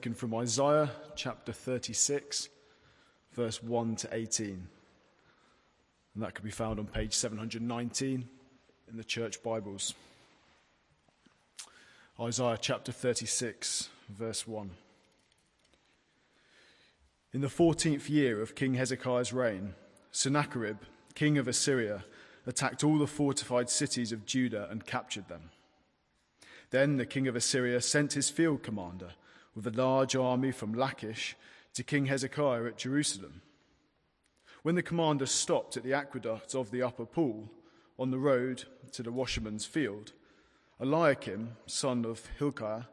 Taken from Isaiah chapter 36, verse 1 to 18. And that can be found on page 719 in the church Bibles. Isaiah chapter 36, verse 1. In the 14th year of King Hezekiah's reign, Sennacherib, king of Assyria, attacked all the fortified cities of Judah and captured them. Then the king of Assyria sent his field commander with a large army from Lachish to King Hezekiah at Jerusalem. When the commander stopped at the aqueduct of the upper pool on the road to the washerman's field, Eliakim, son of Hilkiah,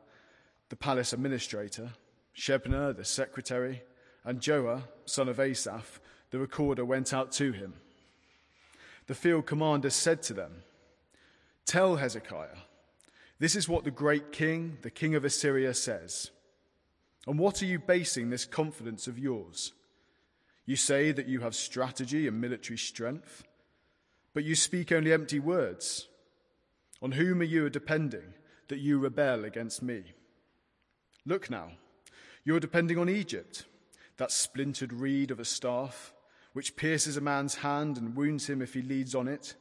the palace administrator, Shebna, the secretary, and Joah, son of Asaph, the recorder, went out to him. The field commander said to them, Tell Hezekiah, this is what the great king, the king of Assyria, says. On what are you basing this confidence of yours? You say that you have strategy and military strength, but you speak only empty words. On whom are you depending that you rebel against me? Look now, you are depending on Egypt, that splintered reed of a staff, which pierces a man's hand and wounds him if he leads on it,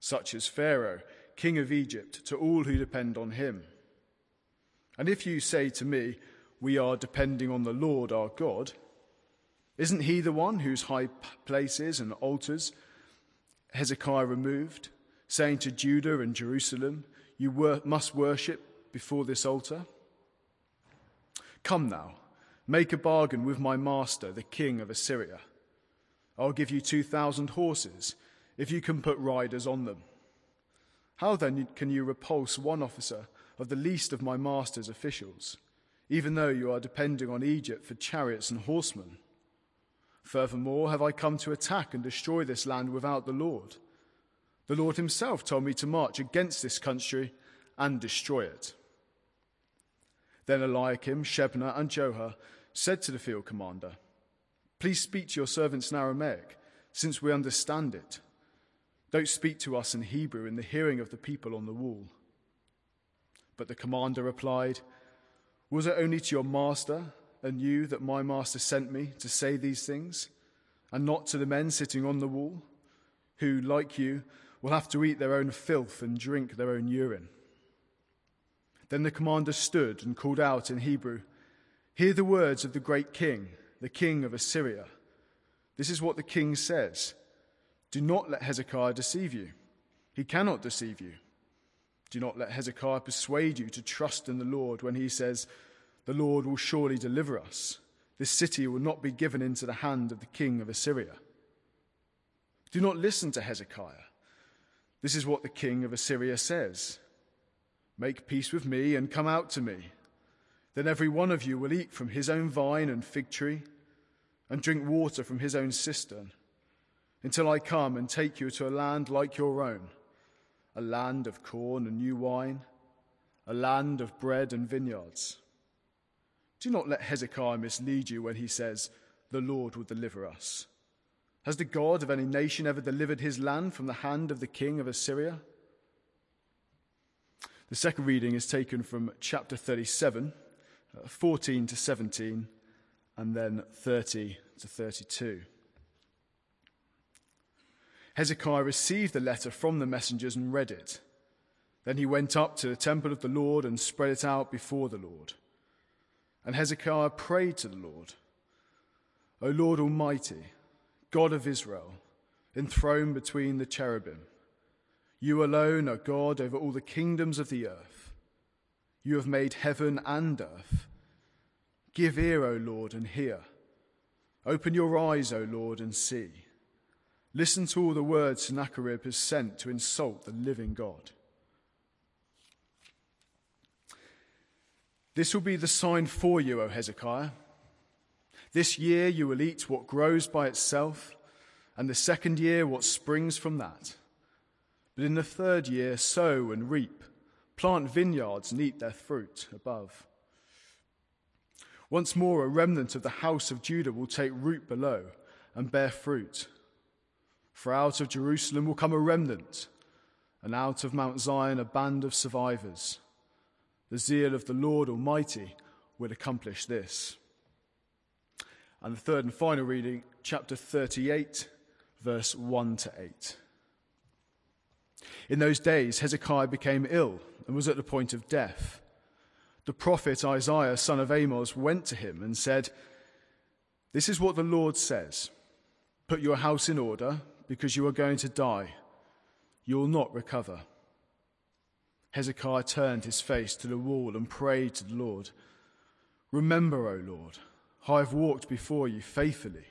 such as Pharaoh, king of Egypt, to all who depend on him. And if you say to me, we are depending on the Lord our God. Isn't he the one whose high places and altars Hezekiah removed, saying to Judah and Jerusalem, You wor- must worship before this altar? Come now, make a bargain with my master, the king of Assyria. I'll give you 2,000 horses if you can put riders on them. How then can you repulse one officer of the least of my master's officials? Even though you are depending on Egypt for chariots and horsemen. Furthermore, have I come to attack and destroy this land without the Lord? The Lord himself told me to march against this country and destroy it. Then Eliakim, Shebna, and Joah said to the field commander, Please speak to your servants in Aramaic, since we understand it. Don't speak to us in Hebrew in the hearing of the people on the wall. But the commander replied, was it only to your master and you that my master sent me to say these things, and not to the men sitting on the wall, who, like you, will have to eat their own filth and drink their own urine? Then the commander stood and called out in Hebrew, Hear the words of the great king, the king of Assyria. This is what the king says Do not let Hezekiah deceive you. He cannot deceive you. Do not let Hezekiah persuade you to trust in the Lord when he says, The Lord will surely deliver us. This city will not be given into the hand of the king of Assyria. Do not listen to Hezekiah. This is what the king of Assyria says Make peace with me and come out to me. Then every one of you will eat from his own vine and fig tree and drink water from his own cistern until I come and take you to a land like your own a land of corn and new wine, a land of bread and vineyards. Do not let Hezekiah mislead you when he says, The Lord will deliver us. Has the God of any nation ever delivered his land from the hand of the king of Assyria? The second reading is taken from chapter 37, uh, 14 to 17, and then 30 to 32. Hezekiah received the letter from the messengers and read it. Then he went up to the temple of the Lord and spread it out before the Lord. And Hezekiah prayed to the Lord, O Lord Almighty, God of Israel, enthroned between the cherubim, you alone are God over all the kingdoms of the earth. You have made heaven and earth. Give ear, O Lord, and hear. Open your eyes, O Lord, and see. Listen to all the words Sennacherib has sent to insult the living God. This will be the sign for you, O Hezekiah. This year you will eat what grows by itself, and the second year what springs from that. But in the third year, sow and reap, plant vineyards and eat their fruit above. Once more, a remnant of the house of Judah will take root below and bear fruit for out of Jerusalem will come a remnant, and out of Mount Zion a band of survivors. The zeal of the Lord Almighty will accomplish this. And the third and final reading, chapter 38, verse 1 to 8. In those days, Hezekiah became ill and was at the point of death. The prophet Isaiah, son of Amoz, went to him and said, This is what the Lord says Put your house in order, because you are going to die. You will not recover. Hezekiah turned his face to the wall and prayed to the Lord Remember, O Lord, how I have walked before you faithfully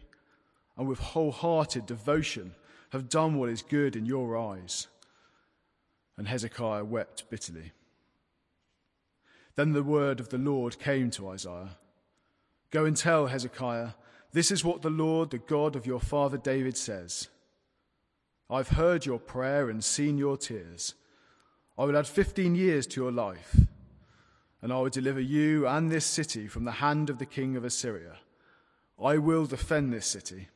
and with wholehearted devotion have done what is good in your eyes. And Hezekiah wept bitterly. Then the word of the Lord came to Isaiah Go and tell Hezekiah, this is what the Lord, the God of your father David, says I've heard your prayer and seen your tears. I will add 15 years to your life, and I will deliver you and this city from the hand of the king of Assyria. I will defend this city.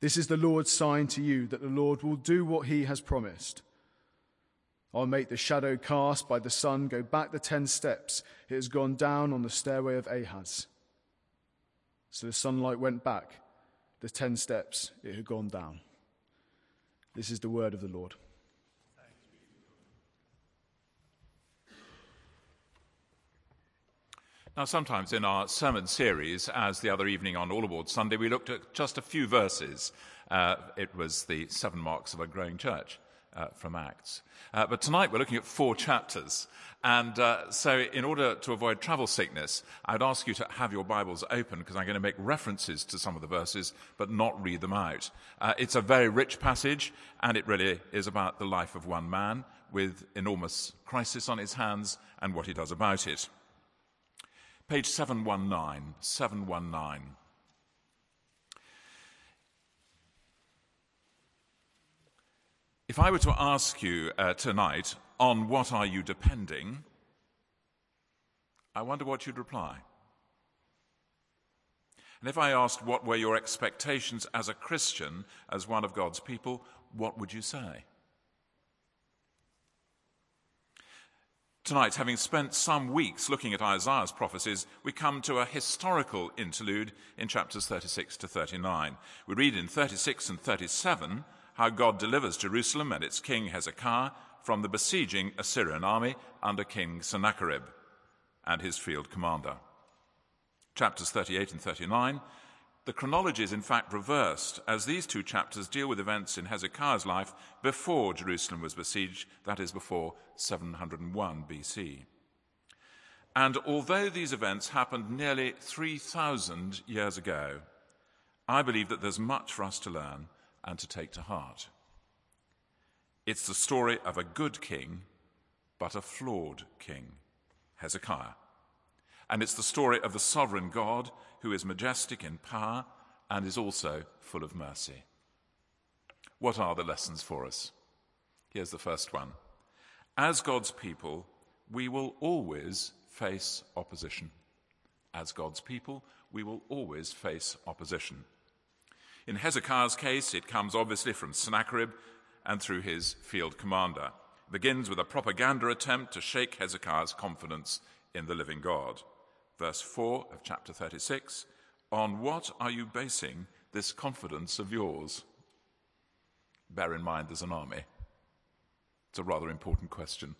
This is the Lord's sign to you that the Lord will do what he has promised. I'll make the shadow cast by the sun go back the ten steps it has gone down on the stairway of Ahaz. So the sunlight went back the ten steps it had gone down. This is the word of the Lord. Now, sometimes in our sermon series, as the other evening on All Aboard Sunday, we looked at just a few verses. Uh, it was the seven marks of a growing church uh, from Acts. Uh, but tonight we're looking at four chapters. And uh, so, in order to avoid travel sickness, I'd ask you to have your Bibles open because I'm going to make references to some of the verses, but not read them out. Uh, it's a very rich passage, and it really is about the life of one man with enormous crisis on his hands and what he does about it. Page 719, 719. If I were to ask you uh, tonight, on what are you depending? I wonder what you'd reply. And if I asked what were your expectations as a Christian, as one of God's people, what would you say? Tonight, having spent some weeks looking at Isaiah's prophecies, we come to a historical interlude in chapters 36 to 39. We read in 36 and 37 how God delivers Jerusalem and its king Hezekiah from the besieging Assyrian army under King Sennacherib and his field commander. Chapters 38 and 39, the chronology is in fact reversed, as these two chapters deal with events in Hezekiah's life before Jerusalem was besieged, that is, before 701 BC. And although these events happened nearly 3,000 years ago, I believe that there's much for us to learn and to take to heart. It's the story of a good king, but a flawed king, Hezekiah. And it's the story of the sovereign God who is majestic in power and is also full of mercy. What are the lessons for us? Here's the first one. As God's people, we will always face opposition. As God's people, we will always face opposition. In Hezekiah's case, it comes obviously from Sennacherib and through his field commander. It begins with a propaganda attempt to shake Hezekiah's confidence in the living God. Verse 4 of chapter 36 On what are you basing this confidence of yours? Bear in mind there's an army. It's a rather important question.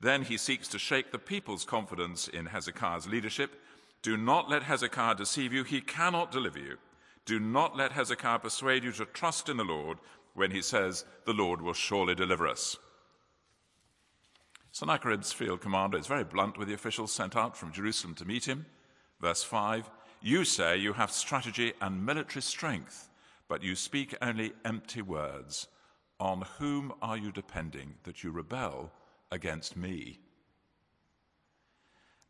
Then he seeks to shake the people's confidence in Hezekiah's leadership do not let Hezekiah deceive you. He cannot deliver you. Do not let Hezekiah persuade you to trust in the Lord when he says, The Lord will surely deliver us. Sennacherib's field commander is very blunt with the officials sent out from Jerusalem to meet him. Verse 5 You say you have strategy and military strength, but you speak only empty words. On whom are you depending that you rebel against me?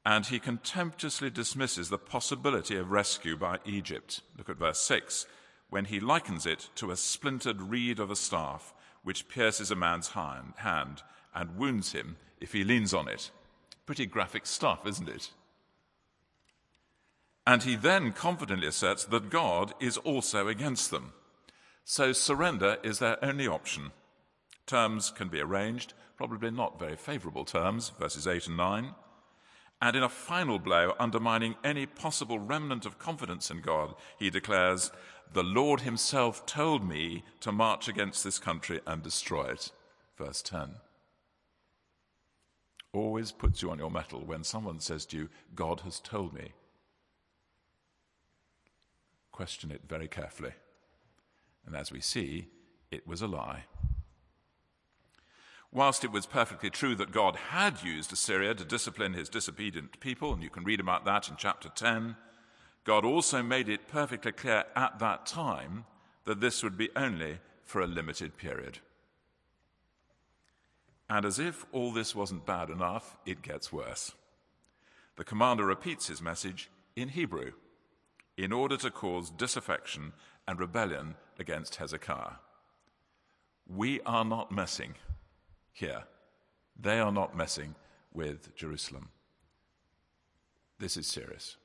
And he contemptuously dismisses the possibility of rescue by Egypt. Look at verse 6 when he likens it to a splintered reed of a staff which pierces a man's hand and wounds him if he leans on it. Pretty graphic stuff, isn't it? And he then confidently asserts that God is also against them. So surrender is their only option. Terms can be arranged, probably not very favorable terms, verses 8 and 9. And in a final blow, undermining any possible remnant of confidence in God, he declares, The Lord himself told me to march against this country and destroy it. Verse 10. Always puts you on your mettle when someone says to you, God has told me. Question it very carefully. And as we see, it was a lie. Whilst it was perfectly true that God had used Assyria to discipline his disobedient people, and you can read about that in chapter 10, God also made it perfectly clear at that time that this would be only for a limited period. And as if all this wasn't bad enough, it gets worse. The commander repeats his message in Hebrew in order to cause disaffection and rebellion against Hezekiah. We are not messing here. They are not messing with Jerusalem. This is serious.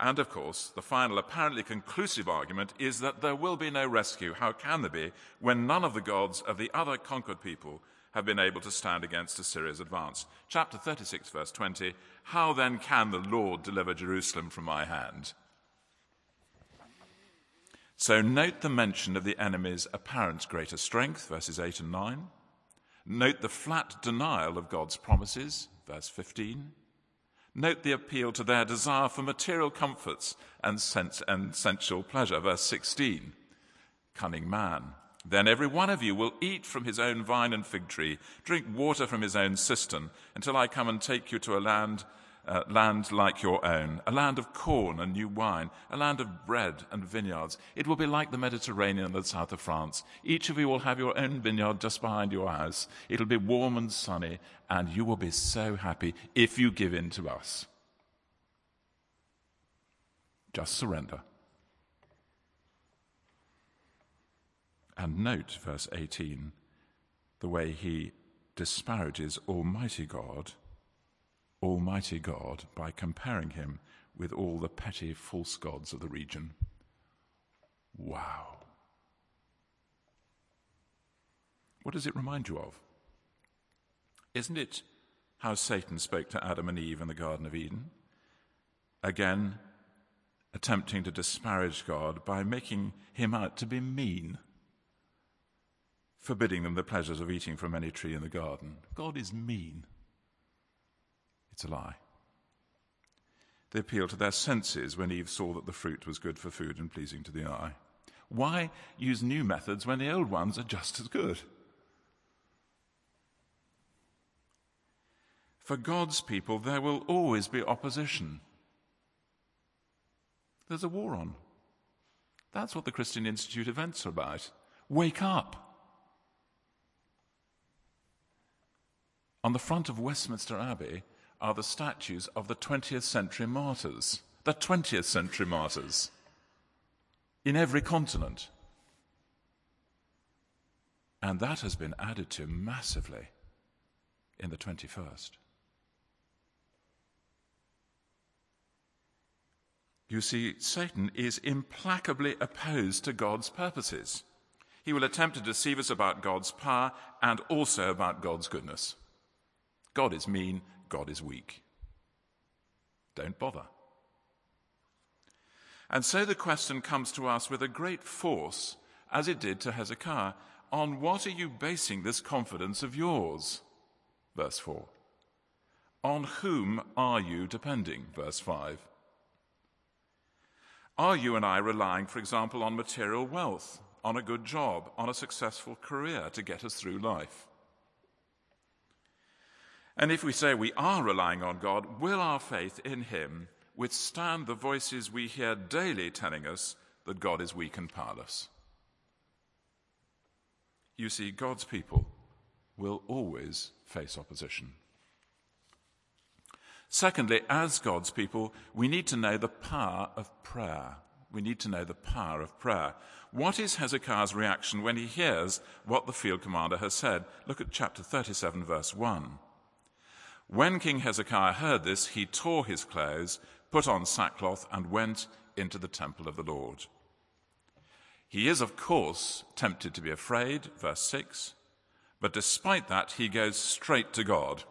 And of course, the final, apparently conclusive argument is that there will be no rescue. How can there be when none of the gods of the other conquered people have been able to stand against Assyria's advance? Chapter 36, verse 20 How then can the Lord deliver Jerusalem from my hand? So note the mention of the enemy's apparent greater strength, verses 8 and 9. Note the flat denial of God's promises, verse 15. Note the appeal to their desire for material comforts and, sense and sensual pleasure, verse 16. Cunning man. Then every one of you will eat from his own vine and fig tree, drink water from his own cistern, until I come and take you to a land uh, land like your own, a land of corn and new wine, a land of bread and vineyards. It will be like the Mediterranean and the south of France. Each of you will have your own vineyard just behind your house. It'll be warm and sunny, and you will be so happy if you give in to us. Just surrender. And note, verse 18, the way he disparages Almighty God Almighty God by comparing him with all the petty false gods of the region. Wow. What does it remind you of? Isn't it how Satan spoke to Adam and Eve in the Garden of Eden? Again, attempting to disparage God by making him out to be mean, forbidding them the pleasures of eating from any tree in the garden. God is mean. It's a lie. They appealed to their senses when Eve saw that the fruit was good for food and pleasing to the eye. Why use new methods when the old ones are just as good? For God's people, there will always be opposition. There's a war on. That's what the Christian Institute events are about. Wake up. On the front of Westminster Abbey, are the statues of the 20th century martyrs. The 20th century martyrs. In every continent. And that has been added to massively in the 21st. You see, Satan is implacably opposed to God's purposes. He will attempt to deceive us about God's power and also about God's goodness. God is mean God is weak. Don't bother. And so the question comes to us with a great force, as it did to Hezekiah on what are you basing this confidence of yours? Verse 4. On whom are you depending? Verse 5. Are you and I relying, for example, on material wealth, on a good job, on a successful career to get us through life? And if we say we are relying on God, will our faith in Him withstand the voices we hear daily telling us that God is weak and powerless? You see, God's people will always face opposition. Secondly, as God's people, we need to know the power of prayer. We need to know the power of prayer. What is Hezekiah's reaction when he hears what the field commander has said? Look at chapter 37, verse 1. When King Hezekiah heard this, he tore his clothes, put on sackcloth, and went into the temple of the Lord. He is, of course, tempted to be afraid, verse 6, but despite that, he goes straight to God.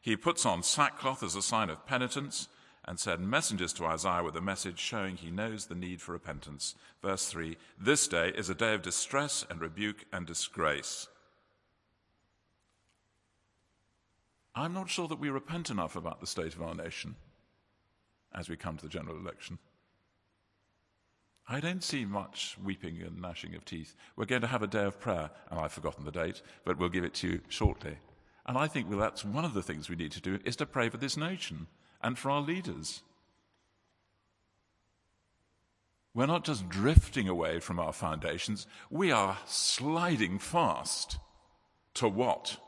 He puts on sackcloth as a sign of penitence and sent messengers to Isaiah with a message showing he knows the need for repentance. Verse 3 This day is a day of distress and rebuke and disgrace. I'm not sure that we repent enough about the state of our nation as we come to the general election. I don't see much weeping and gnashing of teeth. We're going to have a day of prayer, and I've forgotten the date, but we'll give it to you shortly. And I think well, that's one of the things we need to do is to pray for this nation and for our leaders. We're not just drifting away from our foundations, we are sliding fast to what?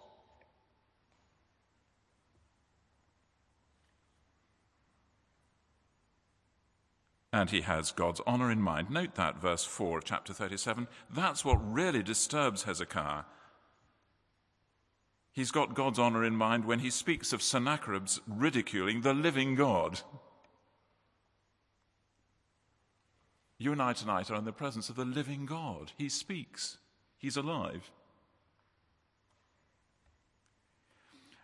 And he has God's honor in mind. Note that, verse 4 chapter 37. That's what really disturbs Hezekiah. He's got God's honor in mind when he speaks of Sennacherib's ridiculing the living God. You and I tonight are in the presence of the living God. He speaks, He's alive.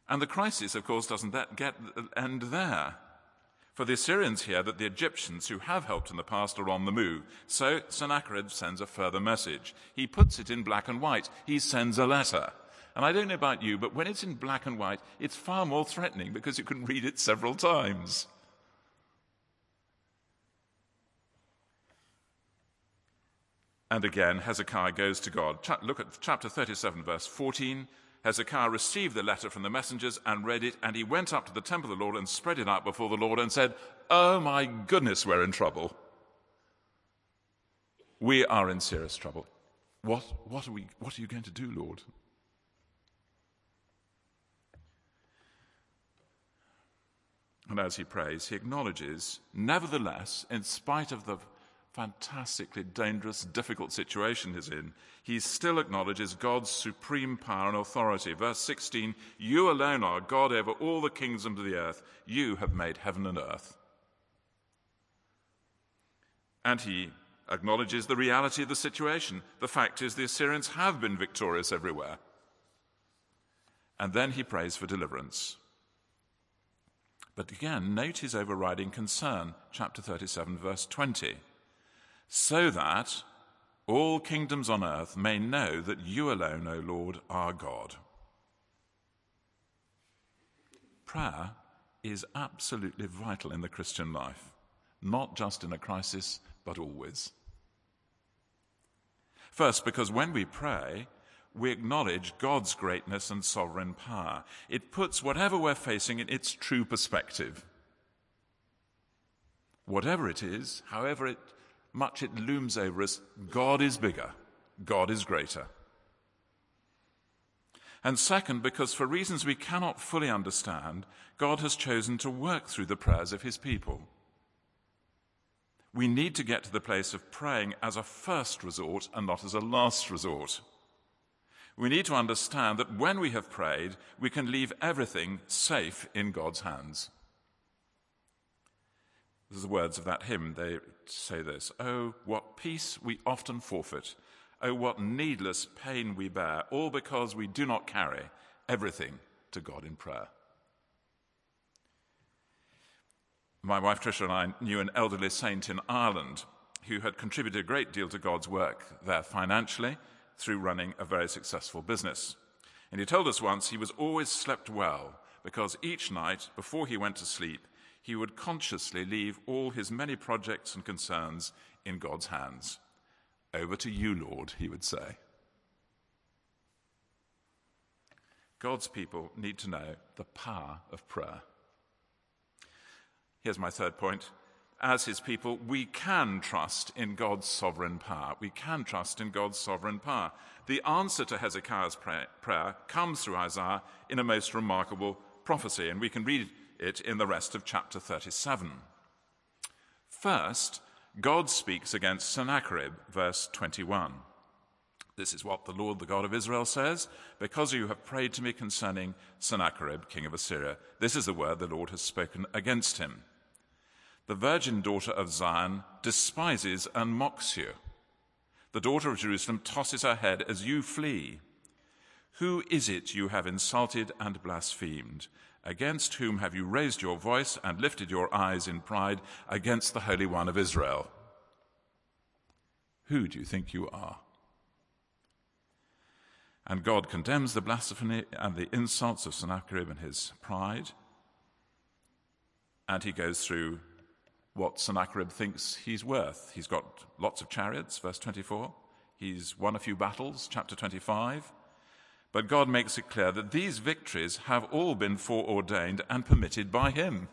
And the crisis, of course, doesn't that get end there. For the Assyrians hear that the Egyptians who have helped in the past are on the move. So Sennacherib sends a further message. He puts it in black and white. He sends a letter. And I don't know about you, but when it's in black and white, it's far more threatening because you can read it several times. And again, Hezekiah goes to God. Look at chapter 37, verse 14. Hezekiah received the letter from the messengers and read it, and he went up to the temple of the Lord and spread it out before the Lord and said, Oh my goodness, we're in trouble. We are in serious trouble. What, what, are, we, what are you going to do, Lord? And as he prays, he acknowledges, nevertheless, in spite of the fantastically dangerous, difficult situation he's in, he still acknowledges God's supreme power and authority. Verse 16 You alone are God over all the kingdoms of the earth. You have made heaven and earth. And he acknowledges the reality of the situation. The fact is, the Assyrians have been victorious everywhere. And then he prays for deliverance. But again, note his overriding concern, chapter 37, verse 20 so that all kingdoms on earth may know that you alone, O Lord, are God. Prayer is absolutely vital in the Christian life, not just in a crisis, but always. First, because when we pray, we acknowledge God's greatness and sovereign power. It puts whatever we're facing in its true perspective. Whatever it is, however it much it looms over us, God is bigger, God is greater. And second, because for reasons we cannot fully understand, God has chosen to work through the prayers of his people. We need to get to the place of praying as a first resort and not as a last resort. We need to understand that when we have prayed, we can leave everything safe in God's hands. The words of that hymn. They say this Oh, what peace we often forfeit. Oh, what needless pain we bear, all because we do not carry everything to God in prayer. My wife Tricia and I knew an elderly saint in Ireland who had contributed a great deal to God's work there financially through running a very successful business. And he told us once he was always slept well because each night before he went to sleep, he would consciously leave all his many projects and concerns in God's hands. Over to you, Lord, he would say. God's people need to know the power of prayer. Here's my third point. As his people, we can trust in God's sovereign power. We can trust in God's sovereign power. The answer to Hezekiah's prayer comes through Isaiah in a most remarkable prophecy, and we can read it in the rest of chapter 37. First, God speaks against Sennacherib, verse 21. This is what the Lord, the God of Israel, says Because you have prayed to me concerning Sennacherib, king of Assyria, this is the word the Lord has spoken against him. The virgin daughter of Zion despises and mocks you. The daughter of Jerusalem tosses her head as you flee. Who is it you have insulted and blasphemed? Against whom have you raised your voice and lifted your eyes in pride? Against the Holy One of Israel. Who do you think you are? And God condemns the blasphemy and the insults of Sennacherib and his pride. And he goes through what Sennacherib thinks he's worth. He's got lots of chariots, verse 24. He's won a few battles, chapter 25. But God makes it clear that these victories have all been foreordained and permitted by him.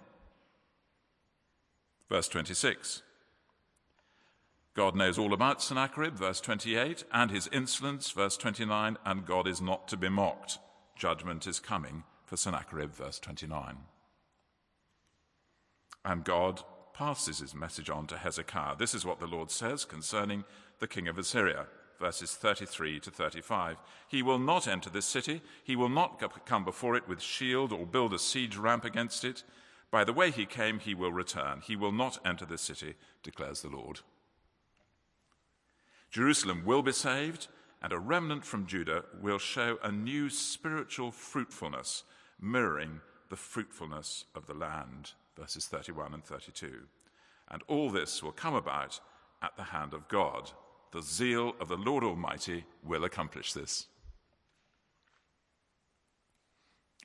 Verse 26. God knows all about Sennacherib, verse 28, and his insolence, verse 29, and God is not to be mocked. Judgment is coming for Sennacherib, verse 29. And God passes his message on to Hezekiah. This is what the Lord says concerning the king of Assyria verses 33 to 35. He will not enter this city. He will not come before it with shield or build a siege ramp against it. By the way he came, he will return. He will not enter this city, declares the Lord. Jerusalem will be saved, and a remnant from Judah will show a new spiritual fruitfulness, mirroring the fruitfulness of the land. Verses 31 and 32. And all this will come about at the hand of God the zeal of the Lord Almighty will accomplish this.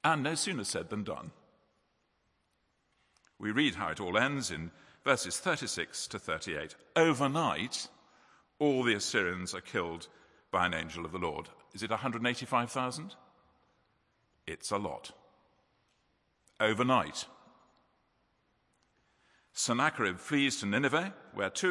And no sooner said than done. We read how it all ends in verses 36 to 38. Overnight, all the Assyrians are killed by an angel of the Lord. Is it 185,000? It's a lot. Overnight. Sennacherib flees to Nineveh, where two